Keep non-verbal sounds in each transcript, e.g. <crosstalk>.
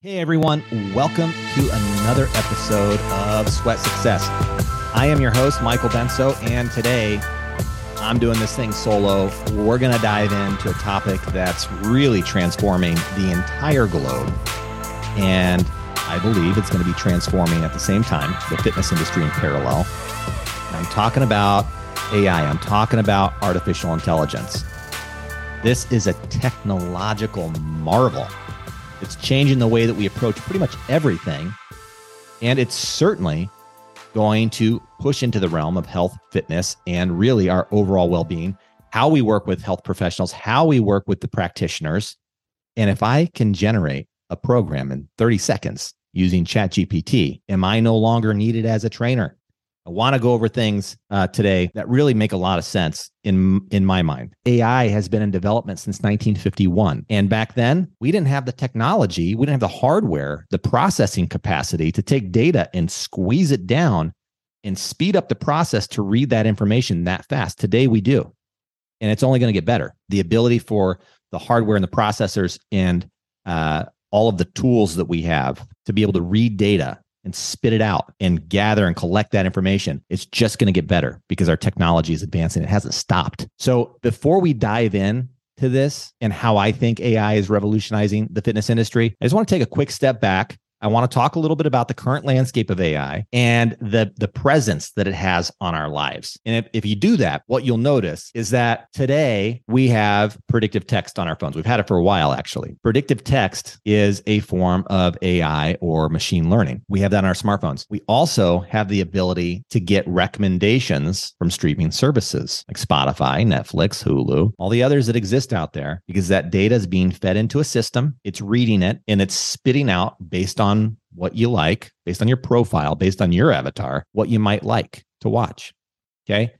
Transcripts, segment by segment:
Hey everyone, welcome to another episode of Sweat Success. I am your host, Michael Benso, and today I'm doing this thing solo. We're going to dive into a topic that's really transforming the entire globe. And I believe it's going to be transforming at the same time the fitness industry in parallel. I'm talking about AI, I'm talking about artificial intelligence. This is a technological marvel it's changing the way that we approach pretty much everything. And it's certainly going to push into the realm of health, fitness, and really our overall well being, how we work with health professionals, how we work with the practitioners. And if I can generate a program in 30 seconds using ChatGPT, am I no longer needed as a trainer? I want to go over things uh, today that really make a lot of sense in in my mind. AI has been in development since 1951, and back then we didn't have the technology, we didn't have the hardware, the processing capacity to take data and squeeze it down and speed up the process to read that information that fast. Today we do, and it's only going to get better. The ability for the hardware and the processors and uh, all of the tools that we have to be able to read data and spit it out and gather and collect that information, it's just going to get better because our technology is advancing. It hasn't stopped. So before we dive in to this and how I think AI is revolutionizing the fitness industry, I just want to take a quick step back I want to talk a little bit about the current landscape of AI and the, the presence that it has on our lives. And if, if you do that, what you'll notice is that today we have predictive text on our phones. We've had it for a while, actually. Predictive text is a form of AI or machine learning. We have that on our smartphones. We also have the ability to get recommendations from streaming services like Spotify, Netflix, Hulu, all the others that exist out there, because that data is being fed into a system. It's reading it and it's spitting out based on on what you like, based on your profile, based on your avatar, what you might like to watch. Okay.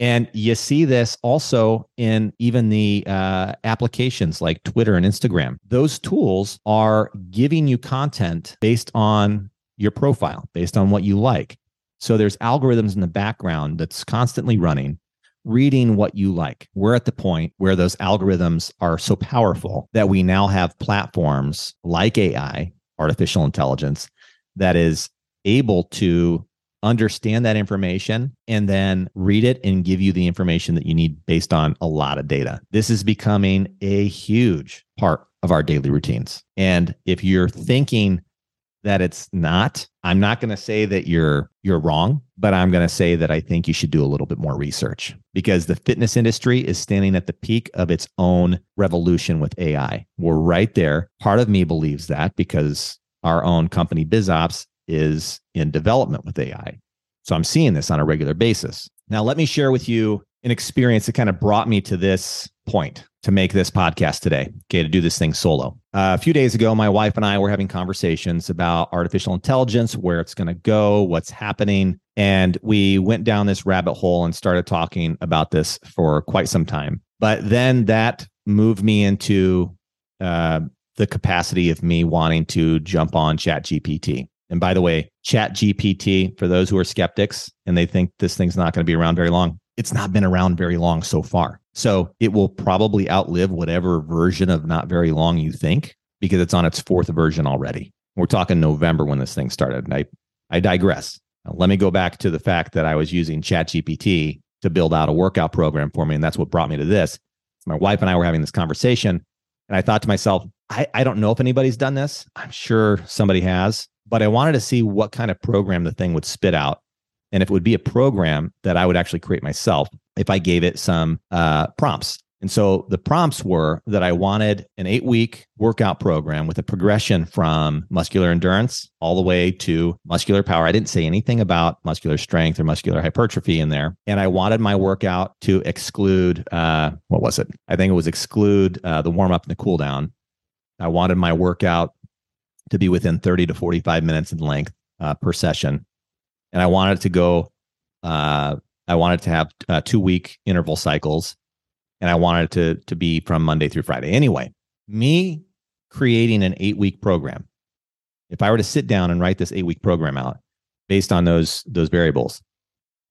And you see this also in even the uh, applications like Twitter and Instagram. Those tools are giving you content based on your profile, based on what you like. So there's algorithms in the background that's constantly running, reading what you like. We're at the point where those algorithms are so powerful that we now have platforms like AI artificial intelligence that is able to understand that information and then read it and give you the information that you need based on a lot of data. This is becoming a huge part of our daily routines. And if you're thinking that it's not, I'm not going to say that you're you're wrong, but I'm going to say that I think you should do a little bit more research because the fitness industry is standing at the peak of its own revolution with AI. We're right there. Part of me believes that because our own company BizOps is in development with AI. So I'm seeing this on a regular basis. Now let me share with you an experience that kind of brought me to this point to make this podcast today. Okay, to do this thing solo. Uh, a few days ago, my wife and I were having conversations about artificial intelligence, where it's going to go, what's happening. And we went down this rabbit hole and started talking about this for quite some time. But then that moved me into uh, the capacity of me wanting to jump on Chat GPT. And by the way, Chat GPT, for those who are skeptics and they think this thing's not going to be around very long, it's not been around very long so far. So it will probably outlive whatever version of not very long you think because it's on its fourth version already. We're talking November when this thing started. And I, I digress. Now, let me go back to the fact that I was using ChatGPT to build out a workout program for me. And that's what brought me to this. My wife and I were having this conversation. And I thought to myself, I, I don't know if anybody's done this. I'm sure somebody has, but I wanted to see what kind of program the thing would spit out and if it would be a program that I would actually create myself if I gave it some uh, prompts. And so the prompts were that I wanted an eight week workout program with a progression from muscular endurance all the way to muscular power. I didn't say anything about muscular strength or muscular hypertrophy in there. And I wanted my workout to exclude, uh, what was it? I think it was exclude uh, the warm up and the cool down. I wanted my workout to be within 30 to 45 minutes in length uh, per session and I wanted to go. I wanted to have uh, two week interval cycles, and I wanted to to be from Monday through Friday. Anyway, me creating an eight week program. If I were to sit down and write this eight week program out based on those those variables,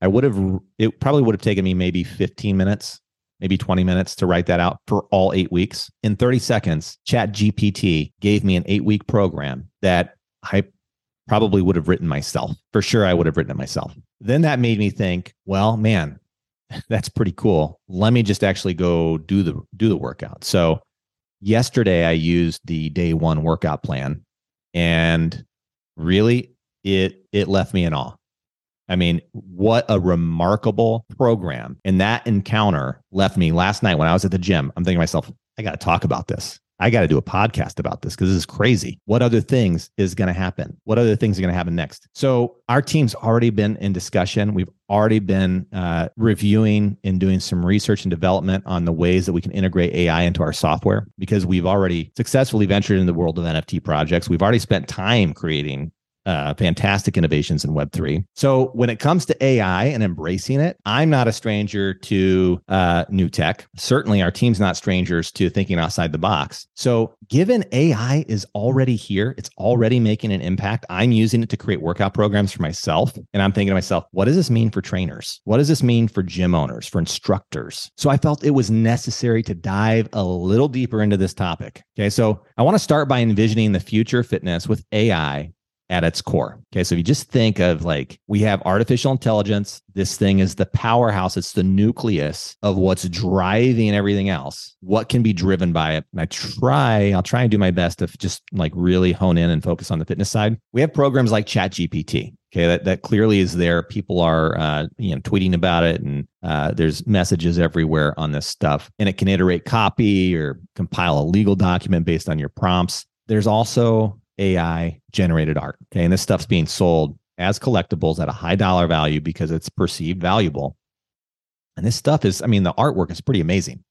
I would have. It probably would have taken me maybe fifteen minutes, maybe 20 minutes to write that out for all eight weeks. In 30 seconds, Chat GPT gave me an eight week program that I probably would have written myself. For sure, I would have written it myself. Then that made me think, well, man, <laughs> that's pretty cool. Let me just actually go do the do the workout. So yesterday I used the day one workout plan and really it it left me in awe. I mean, what a remarkable program. And that encounter left me last night when I was at the gym. I'm thinking to myself, I got to talk about this. I got to do a podcast about this because this is crazy. What other things is going to happen? What other things are going to happen next? So, our team's already been in discussion. We've already been uh, reviewing and doing some research and development on the ways that we can integrate AI into our software because we've already successfully ventured in the world of NFT projects. We've already spent time creating uh, fantastic innovations in Web3. So when it comes to AI and embracing it, I'm not a stranger to uh, new tech. Certainly, our team's not strangers to thinking outside the box. So given AI is already here, it's already making an impact. I'm using it to create workout programs for myself. And I'm thinking to myself, what does this mean for trainers? What does this mean for gym owners, for instructors? So I felt it was necessary to dive a little deeper into this topic. Okay. So I want to start by envisioning the future of fitness with AI at its core. Okay. So if you just think of like, we have artificial intelligence, this thing is the powerhouse, it's the nucleus of what's driving everything else. What can be driven by it? And I try, I'll try and do my best to just like really hone in and focus on the fitness side. We have programs like ChatGPT. Okay, that, that clearly is there. People are uh, you know tweeting about it, and uh, there's messages everywhere on this stuff. And it can iterate copy or compile a legal document based on your prompts. There's also AI generated art. Okay. And this stuff's being sold as collectibles at a high dollar value because it's perceived valuable. And this stuff is, I mean, the artwork is pretty amazing.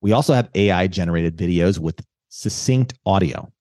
We also have AI generated videos with succinct audio.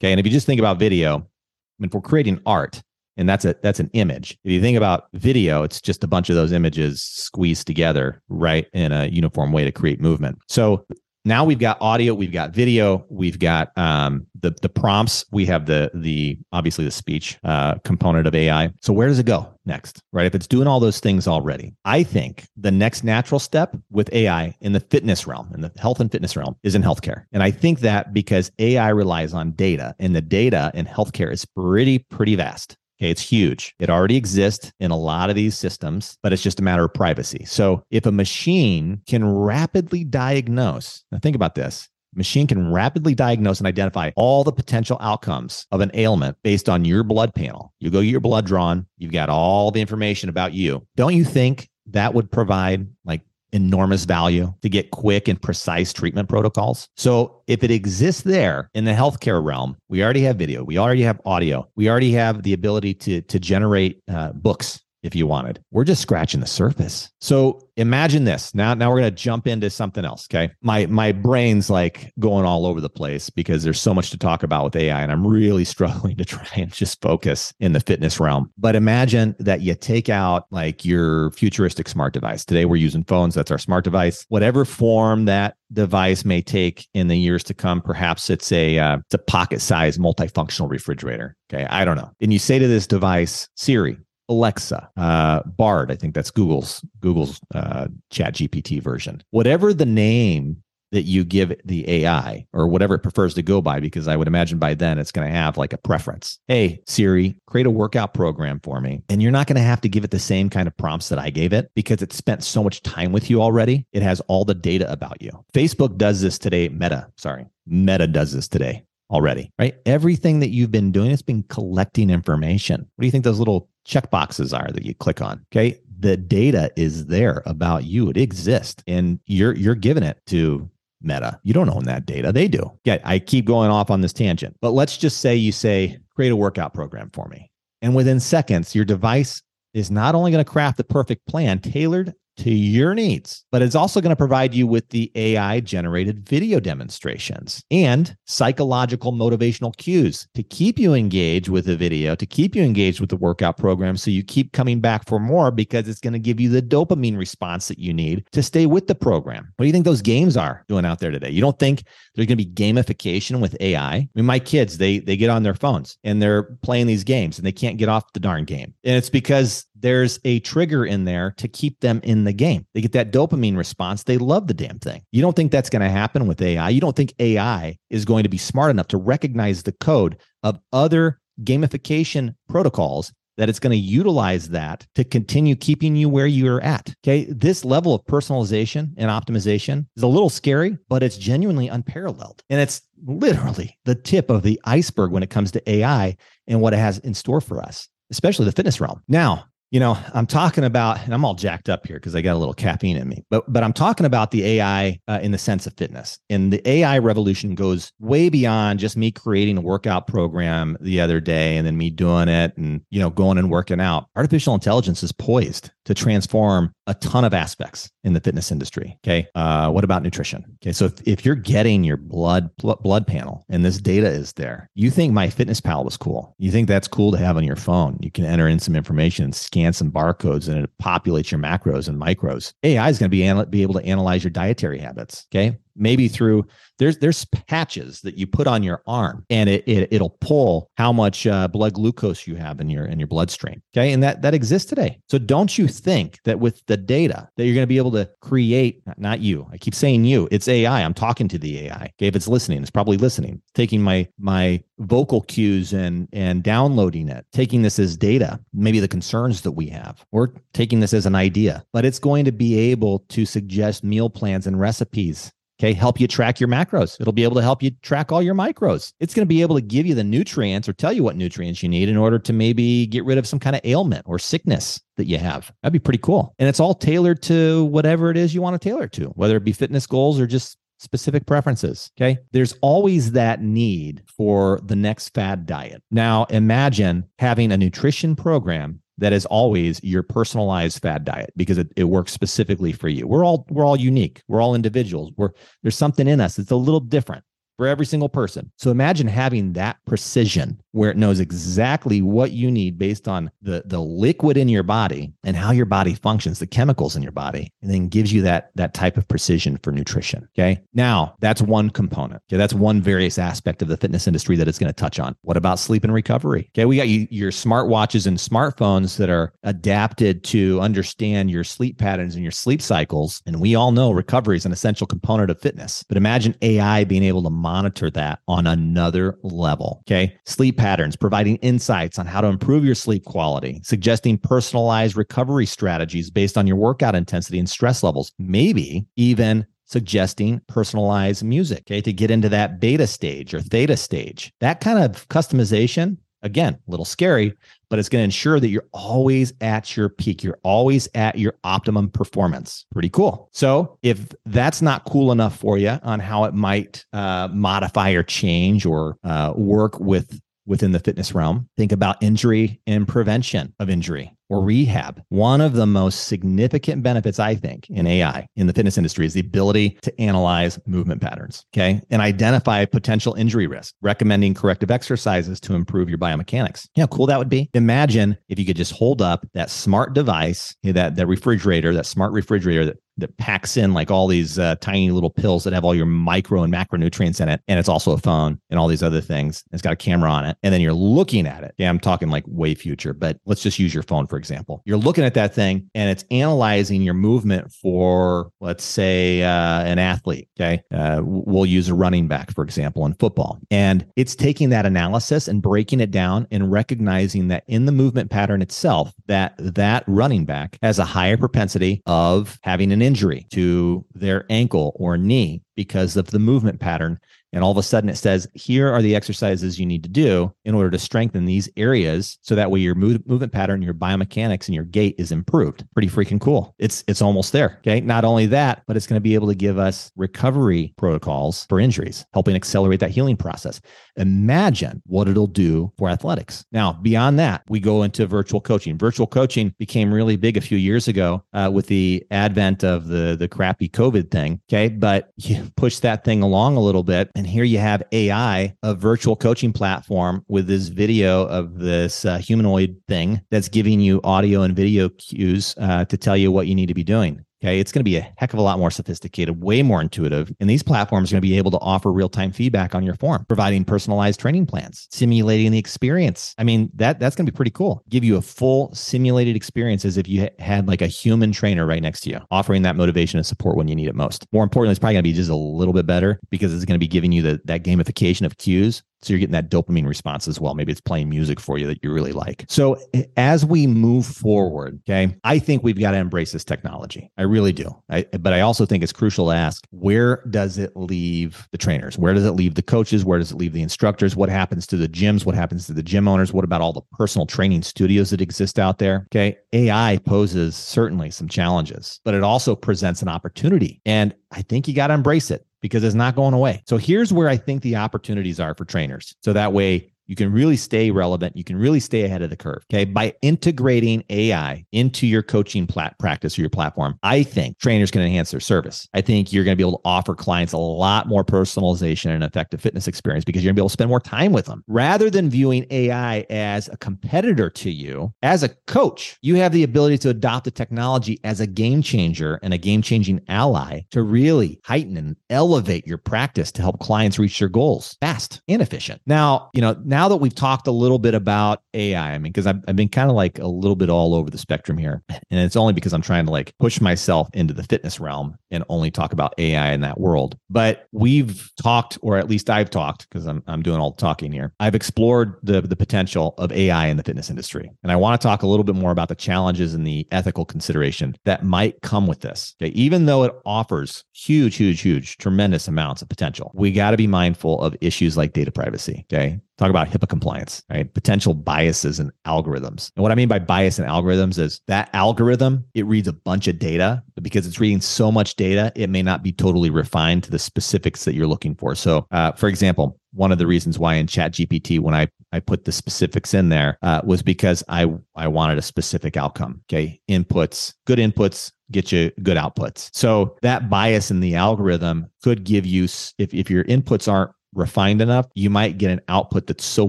Okay. And if you just think about video, I mean, if we're creating art, and that's a that's an image. If you think about video, it's just a bunch of those images squeezed together, right, in a uniform way to create movement. So now we've got audio, we've got video, we've got um, the the prompts, we have the the obviously the speech uh, component of AI. So where does it go next? Right? If it's doing all those things already, I think the next natural step with AI in the fitness realm, in the health and fitness realm, is in healthcare. And I think that because AI relies on data, and the data in healthcare is pretty pretty vast. Okay, it's huge. It already exists in a lot of these systems, but it's just a matter of privacy. So if a machine can rapidly diagnose, now think about this. Machine can rapidly diagnose and identify all the potential outcomes of an ailment based on your blood panel. You go get your blood drawn, you've got all the information about you. Don't you think that would provide like enormous value to get quick and precise treatment protocols. So if it exists there in the healthcare realm, we already have video, we already have audio, we already have the ability to to generate uh, books if you wanted. We're just scratching the surface. So imagine this. Now, now we're to jump into something else. Okay. My, my brain's like going all over the place because there's so much to talk about with AI and I'm really <laughs> struggling to try and just focus in the fitness realm. But imagine that you take out like your futuristic smart device. Today we're using phones. That's our smart device. Whatever form that device may take in the years to come. Perhaps it's a uh, it's a pocket size multifunctional refrigerator. Okay, I don't know. And you say to this device, Siri, Alexa, uh, Bard. I think that's Google's Google's uh, Chat GPT version. Whatever the name that you give the AI or whatever it prefers to go by, because I would imagine by then it's going to have like a preference. Hey, Siri, create a workout program for me. And you're not going to have to give it the same kind of prompts that I gave it because it spent so much time with you already. It has all the data about you. Facebook does this today. Meta, sorry, Meta does this today already, right? Everything that you've been doing it's been collecting information. What do you think those little check boxes are that you click on. Okay. The data is there about you. It exists and you're you're giving it to Meta. You don't own that data. They do. Yeah, I keep going off on this tangent. But let's just say you say, create a workout program for me. And within seconds, your device is not only going to craft the perfect plan tailored to your needs, but it's also going to provide you with the AI generated video demonstrations and psychological motivational cues to keep you engaged with the video, to keep you engaged with the workout program. So you keep coming back for more because it's going to give you the dopamine response that you need to stay with the program. What do you think those games are doing out there today? You don't think there's going to be gamification with AI? I mean, my kids, they, they get on their phones and they're playing these games and they can't get off the darn game. And it's because there's a trigger in there to keep them in the game. They get that dopamine response. They love the damn thing. You don't think that's going to happen with AI. You don't think AI is going to be smart enough to recognize the code of other gamification protocols that it's going to utilize that to continue keeping you where you're at. Okay. This level of personalization and optimization is a little scary, but it's genuinely unparalleled. And it's literally the tip of the iceberg when it comes to AI and what it has in store for us, especially the fitness realm. Now, you know, I'm talking about, and I'm all jacked up here because I got a little caffeine in me, but but I'm talking about the AI uh, in the sense of fitness. And the AI revolution goes way beyond just me creating a workout program the other day and then me doing it and you know going and working out. Artificial intelligence is poised to transform a ton of aspects in the fitness industry. Okay, uh, what about nutrition? Okay, so if, if you're getting your blood blood panel and this data is there, you think MyFitnessPal was cool. You think that's cool to have on your phone. You can enter in some information scan some barcodes, and it populates your macros and micros. AI is going to be be able to analyze your dietary habits. Okay, maybe through there's there's patches that you put on your arm and it, it it'll pull how much uh, blood glucose you have in your in your bloodstream okay? And that that exists today. So don't you think that with the data that you're going to be able to create not you i keep saying you it's ai i'm talking to the ai okay if it's listening it's probably listening taking my my vocal cues and and downloading it taking this as data maybe the concerns that we have or taking this as an idea. But it's going to be able to suggest meal plans and recipes Okay, help you track your macros. It'll be able to help you track all your micros. It's going to be able to give you the nutrients or tell you what nutrients you need in order to maybe get rid of some kind of ailment or sickness that you have. That'd be pretty cool. And it's all tailored to whatever it is you want to tailor to, whether it be fitness goals or just specific preferences. Okay. There's always that need for the next fad diet. Now, imagine having a nutrition program that is always your personalized fad diet because it, it works specifically for you. We're all we're all unique. We're all individuals. We're there's something in us that's a little different for every single person. So imagine having that precision where it knows exactly what you need based on the the liquid in your body and how your body functions, the chemicals in your body, and then gives you that that type of precision for nutrition. Okay. Now that's one component. Okay. That's one various aspect of the fitness industry that it's going to touch on. What about sleep and recovery? Okay. We got you, your smartwatches and smartphones that are adapted to understand your sleep patterns and your sleep cycles. And we all know recovery is an essential component of fitness. But imagine AI being able to monitor that on another level. Okay. Sleep patterns, providing insights on how to improve your sleep quality, suggesting personalized recovery strategies based on your workout intensity and stress levels, maybe even suggesting personalized music, okay, to get into that beta stage or theta stage. That kind of customization, again, a little scary, but it's going to ensure that you're always at your peak. You're always at your optimum performance. Pretty cool. So, if that's not cool enough for you on how it might uh, modify or change or uh, work with within the fitness realm. Think about injury and prevention of injury or rehab. One of the most significant benefits, I think, in AI in the fitness industry is the ability to analyze movement patterns, okay, and identify potential injury risk, recommending corrective exercises to improve your biomechanics. You know cool that would be? Imagine if you could just hold up that smart device, that, that refrigerator, that smart refrigerator that that packs in like all these uh, tiny little pills that have all your micro and macronutrients in it. And it's also a phone and all these other things. It's got a camera on it. And then you're looking at it. Yeah, I'm talking like way future, but let's just use your phone, for example. You're looking at that thing and it's analyzing your movement for, let's say, uh, an athlete. Okay. Uh, we'll use a running back, for example, in football. And it's taking that analysis and breaking it down and recognizing that in the movement pattern itself, that that running back has a higher propensity of having an injury to their ankle or knee because of the movement pattern and all of a sudden it says, here are the exercises you need to do in order to strengthen these areas. So that way your move, movement pattern, your biomechanics, and your gait is improved. Pretty freaking cool. It's it's almost there. Okay. Not only that, but it's going to be able to give us recovery protocols for injuries, helping accelerate that healing process. Imagine what it'll do for athletics. Now, beyond that, we go into virtual coaching. Virtual coaching became really big a few years ago uh, with the advent of the the crappy COVID thing. Okay. But you push that thing along a little bit and here you have AI, a virtual coaching platform with this video of this uh, humanoid thing that's giving you audio and video cues uh, to tell you what you need to be doing. Okay. It's going to be a heck of a lot more sophisticated, way more intuitive. And these platforms are going to be able to offer real time feedback on your form, providing personalized training plans, simulating the experience. I mean, that that's going to be pretty cool. Give you a full simulated experience as if you had like a human trainer right next to you, offering that motivation and support when you need it most. More importantly, it's probably going to be just a little bit better because it's going to be giving you the, that gamification of cues so you're getting that dopamine response as well. Maybe it's playing music for you that you really like. So as we move forward, okay, I think we've got to embrace this technology. I really do. I, but I also think it's crucial to ask where does it leave the trainers? Where does it leave the coaches? Where does it leave the instructors? What happens to the gyms? What happens to the gym owners? What about all the personal training studios that exist out there? Okay. AI poses certainly some challenges, but it also presents an opportunity. And I think you got to embrace it because it's not going away. So here's where I think the opportunities are for trainers. So that way you can really stay relevant. You can really stay ahead of the curve. Okay. By integrating AI into your coaching plat- practice or your platform, I think trainers can enhance their service. I think you're going to be able to offer clients a lot more personalization and effective fitness experience because you're going to be able to spend more time with them rather than viewing AI as a competitor to you. As a coach, you have the ability to adopt the technology as a game changer and a game changing ally to really heighten and elevate your practice to help clients reach their goals fast and efficient. Now, you know, now now that we've talked a little bit about AI, I mean, because I've, I've been kind of like a little bit all over the spectrum here. And it's only because I'm trying to like push myself into the fitness realm and only talk about AI in that world. But we've talked, or at least I've talked, because I'm, I'm doing all the talking here. I've explored the, the potential of AI in the fitness industry. And I want to talk a little bit more about the challenges and the ethical consideration that might come with this. Okay. Even though it offers huge, huge, huge, tremendous amounts of potential, we got to be mindful of issues like data privacy. Okay talk about HIPAA compliance, right? Potential biases and algorithms. And what I mean by bias and algorithms is that algorithm, it reads a bunch of data, but because it's reading so much data, it may not be totally refined to the specifics that you're looking for. So, uh, for example, one of the reasons why in chat gpt when i i put the specifics in there uh, was because i i wanted a specific outcome okay inputs good inputs get you good outputs so that bias in the algorithm could give you if, if your inputs aren't refined enough, you might get an output that's so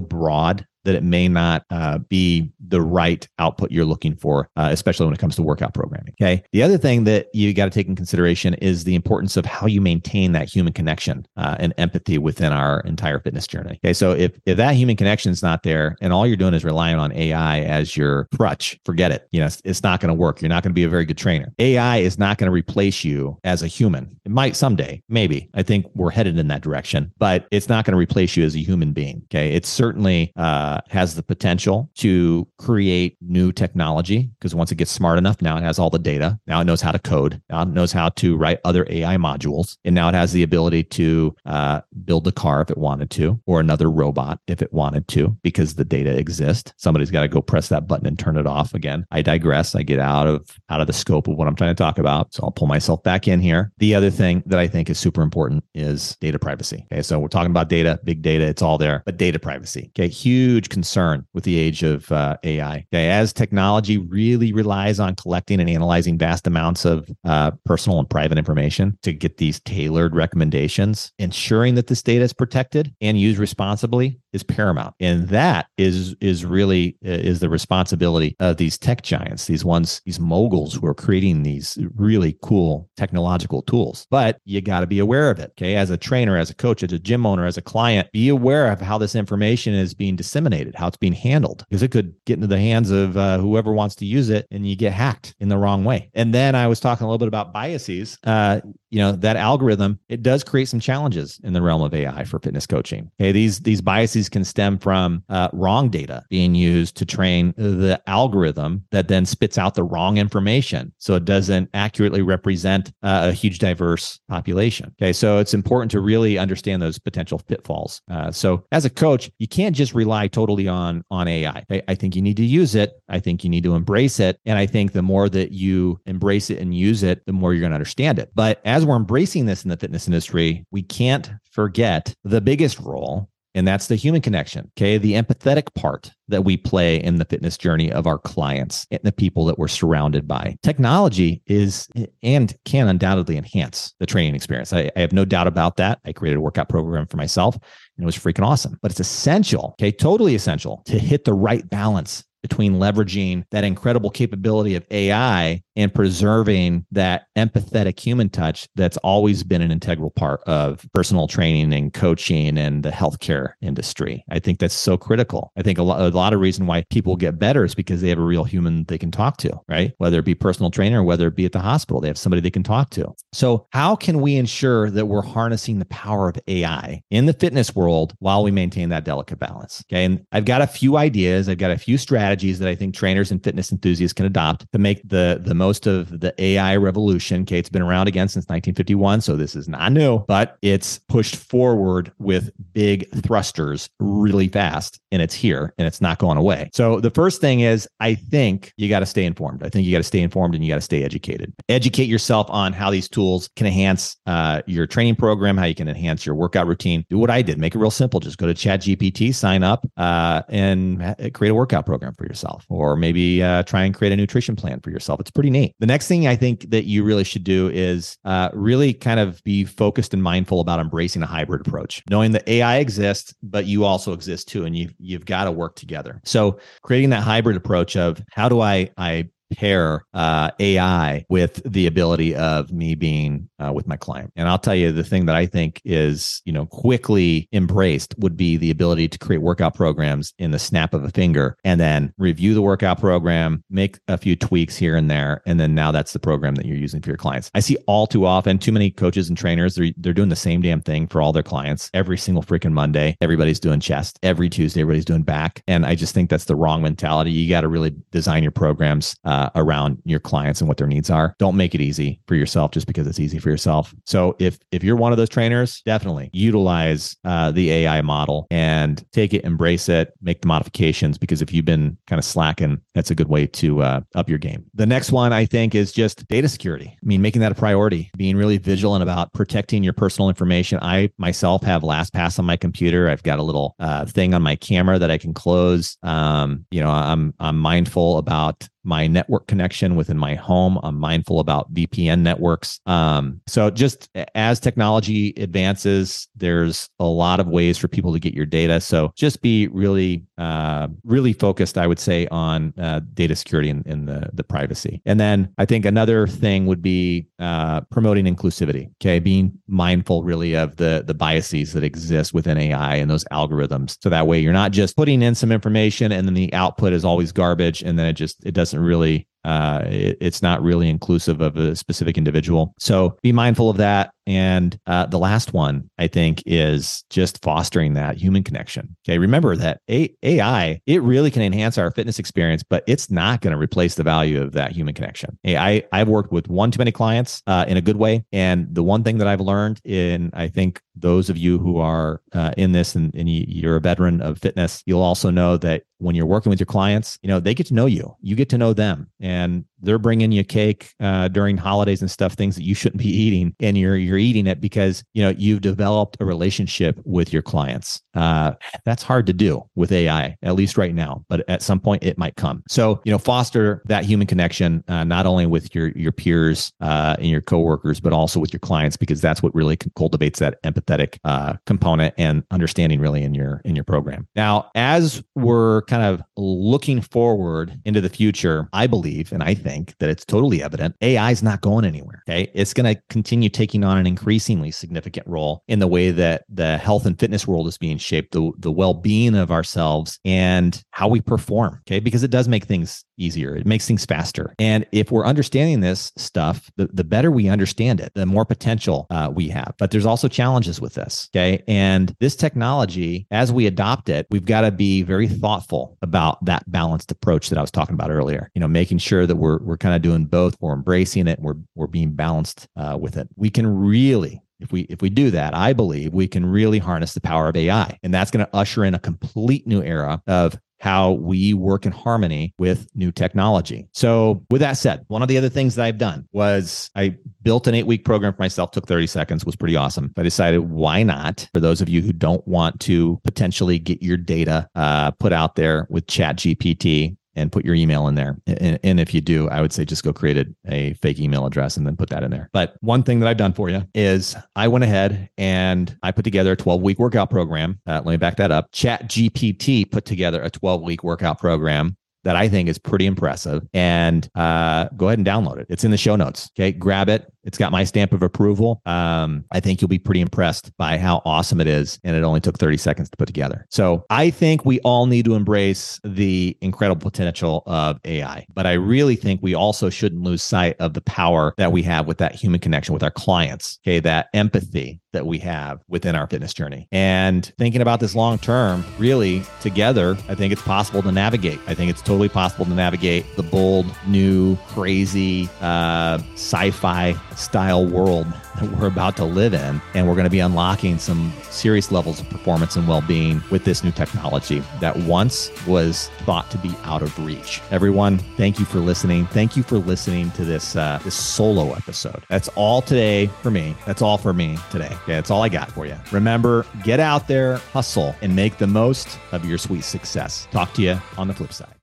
broad that it may not uh, be the right output you're looking for, uh, especially when it comes to workout programming. Okay. The other thing that you got to take in consideration is the importance of how you maintain that human connection uh, and empathy within our entire fitness journey. Okay. So if, if that human connection is not there and all you're doing is relying on AI as your crutch, forget it. You know, it's, it's not going to work. You're not going to be a very good trainer. AI is not going to replace you as a human. It might someday, maybe. I think we're headed in that direction, but it's not going to replace you as a human being. Okay. It's certainly, uh, has the potential to create new technology because once it gets smart enough, now it has all the data. Now it knows how to code. Now it knows how to write other AI modules. And now it has the ability to uh, build a car if it wanted to, or another robot if it wanted to, because the data exists. Somebody's got to go press that button and turn it off again. I digress. I get out of out of the scope of what I'm trying to talk about. So I'll pull myself back in here. The other thing that I think is super important is data privacy. Okay. So we're talking about data, big data, it's all there, but data privacy. Okay. Huge huge concern with the age of uh, AI. Okay, as technology really relies on collecting and analyzing vast amounts of uh, personal and private information to get these tailored recommendations, ensuring that this data is protected and used responsibly is paramount. And that is is really uh, is the responsibility of these tech giants, these ones, these moguls who are creating these really cool technological tools. But you got to be aware of it. Okay. As a trainer, as a coach, as a gym owner, as a client, be aware of how this information is being disseminated, how it's being handled, because it could get into the hands of uh, whoever wants to use it and you get hacked in the wrong way. And then I was talking a little bit about biases. Uh, you know, that algorithm, it does create some challenges in the realm of AI for fitness coaching. Okay. These, these biases can stem from uh, wrong data being used to train the algorithm that then spits out the wrong information. So it doesn't accurately represent uh, a huge diverse population. Okay. So it's important to really understand those potential pitfalls. Uh, so as a coach, you can't just rely totally on, on AI. I, I think you need to use it. I think you need to embrace it. And I think the more that you embrace it and use it, the more you're going to understand it. But as we're embracing this in the fitness industry, we can't forget the biggest role and that's the human connection. Okay. The empathetic part that we play in the fitness journey of our clients and the people that we're surrounded by. Technology is and can undoubtedly enhance the training experience. I, I have no doubt about that. I created a workout program for myself and it was freaking awesome, but it's essential. Okay. Totally essential to hit the right balance between leveraging that incredible capability of AI and preserving that empathetic human touch that's always been an integral part of personal training and coaching and the healthcare industry. I think that's so critical. I think a lot, a lot of reason why people get better is because they have a real human they can talk to, right? Whether it be personal trainer, whether it be at the hospital, they have somebody they can talk to. So how can we ensure that we're harnessing the power of AI in the fitness world while we maintain that delicate balance? Okay. And I've got a few ideas. I've got a few strategies that I think trainers and fitness enthusiasts can adopt to make the, the most of the AI revolution. Okay. It's been around again since 1951. So this is not new, but it's pushed forward with big thrusters really fast and it's here and it's not going away. So the first thing is I think you got to stay informed. I think you got to stay informed and you got to stay educated. Educate yourself on how these tools can enhance uh, your training program, how you can enhance your workout routine. Do what I did. Make it real simple. Just go to ChatGPT, sign up, uh, and create a workout program for yourself, or maybe uh, try and create a nutrition plan for yourself. It's pretty neat. The next thing I think that you really should do is uh, really kind of be focused and mindful about embracing a hybrid approach, knowing that AI exists, but you also exist too, and you you've got to work together. So creating that hybrid approach of how do I I pair uh, AI with the ability of me being uh, with my client. And I'll tell you the thing that I think is, you know, quickly embraced would be the ability to create workout programs in the snap of a finger and then review the workout program, make a few tweaks here and there. And then now that's the program that you're using for your clients. I see all too often too many coaches and trainers, they're, they're doing the same damn thing for all their clients every single freaking Monday. Everybody's doing chest. Every Tuesday, everybody's doing back. And I just think that's the wrong mentality. You got to really design your programs uh, around your clients and what their needs are. Don't make it easy for yourself just because it's easy for yourself. So if if you're one of those trainers, definitely utilize uh, the AI model and take it, embrace it, make the modifications. Because if you've been kind of slacking, that's a good way to uh, up your game. The next one I think is just data security. I mean, making that a priority, being really vigilant about protecting your personal information. I myself have LastPass on my computer. I've got a little uh, thing on my camera that I can close. Um, you know, I'm I'm mindful about my network connection within my home. I'm mindful about VPN networks. Um, so just as technology advances, there's a lot of ways for people to get your data. So just be really, uh, really focused, I would say, on uh, data security and, and, the, the privacy. And then I think another thing would be uh, promoting inclusivity. Okay, being mindful really of the the biases that exist within AI and those algorithms. So that way you're not just putting in some information and then the output is always garbage and then it just it doesn't doesn't really uh, it, it's not really inclusive of a specific individual. So be mindful of that. And uh, the last one, I think, is just fostering that human connection. Okay. Remember that AI, it really can enhance our fitness experience, but it's not going to replace the value of that human connection. Hey, I, I've worked with one too many clients uh, in a good way. And the one thing that I've learned in, I think, those of you who are uh, in this and, and you're a veteran of fitness, you'll also know that when you're working with your clients, you know, they get to know you, you get to know them. And and they're bringing you cake uh, during holidays and stuff, things that you shouldn't be eating, and you're you're eating it because you know you've developed a relationship with your clients. Uh, that's hard to do with AI, at least right now, but at some point it might come. So you know, foster that human connection uh, not only with your your peers uh, and your coworkers, but also with your clients, because that's what really cultivates that empathetic uh, component and understanding really in your in your program. Now, as we're kind of looking forward into the future, I believe, and I think think that it's totally evident AI is not going anywhere. Okay. It's going to continue taking on an increasingly significant role in the way that the health and fitness world is being shaped, the, the well being of ourselves and how we perform. Okay. Because it does make things easier, it makes things faster. And if we're understanding this stuff, the, the better we understand it, the more potential uh, we have. But there's also challenges with this. Okay. And this technology, as we adopt it, we've got to be very thoughtful about that balanced approach that I was talking about earlier. You know, making sure that we're we're kind of doing both. We're embracing it. We're we're being balanced uh, with it. We can really if we if we do that i believe we can really harness the power of ai and that's going to usher in a complete new era of how we work in harmony with new technology. So, with that said, one of the other things that I've done was I built an eight week program for myself, took 30 seconds, was pretty awesome. I decided, why not? For those of you who don't want to potentially get your data uh, put out there with Chat GPT, and put your email in there. And, and, if you do, I would say just go create a, fake email address and then put that in there. But one thing that I've done for you is I went ahead and I put together a 12 week workout program. Uh, let me back that up. Chat GPT put together a 12 week workout program that I think is pretty impressive. And uh, go ahead and download it. It's in the show notes. Okay, grab it. It's got my stamp of approval. Um, I think you'll be pretty impressed by how awesome it is. And it only took 30 seconds to put together. So I think we all need to embrace the incredible potential of AI. But I really think we also shouldn't lose sight of the power that we have with that human connection with our clients. Okay, that empathy that we have within our fitness journey. And thinking about this long term, really together, I think it's possible to navigate. I think it's totally possible to navigate the bold, new, crazy, uh, sci fi style world <laughs> that we're about to live in. And we're going to be unlocking some serious levels of performance and well being with this new technology that once was thought to be out of reach. Everyone, thank you for listening. Thank you for listening to this, uh, this solo episode. That's all today for me. That's all for me today. Okay, that's all I got for you. Remember, get out there, hustle, and make the most of your Sweat Success. Talk to you on the flip side.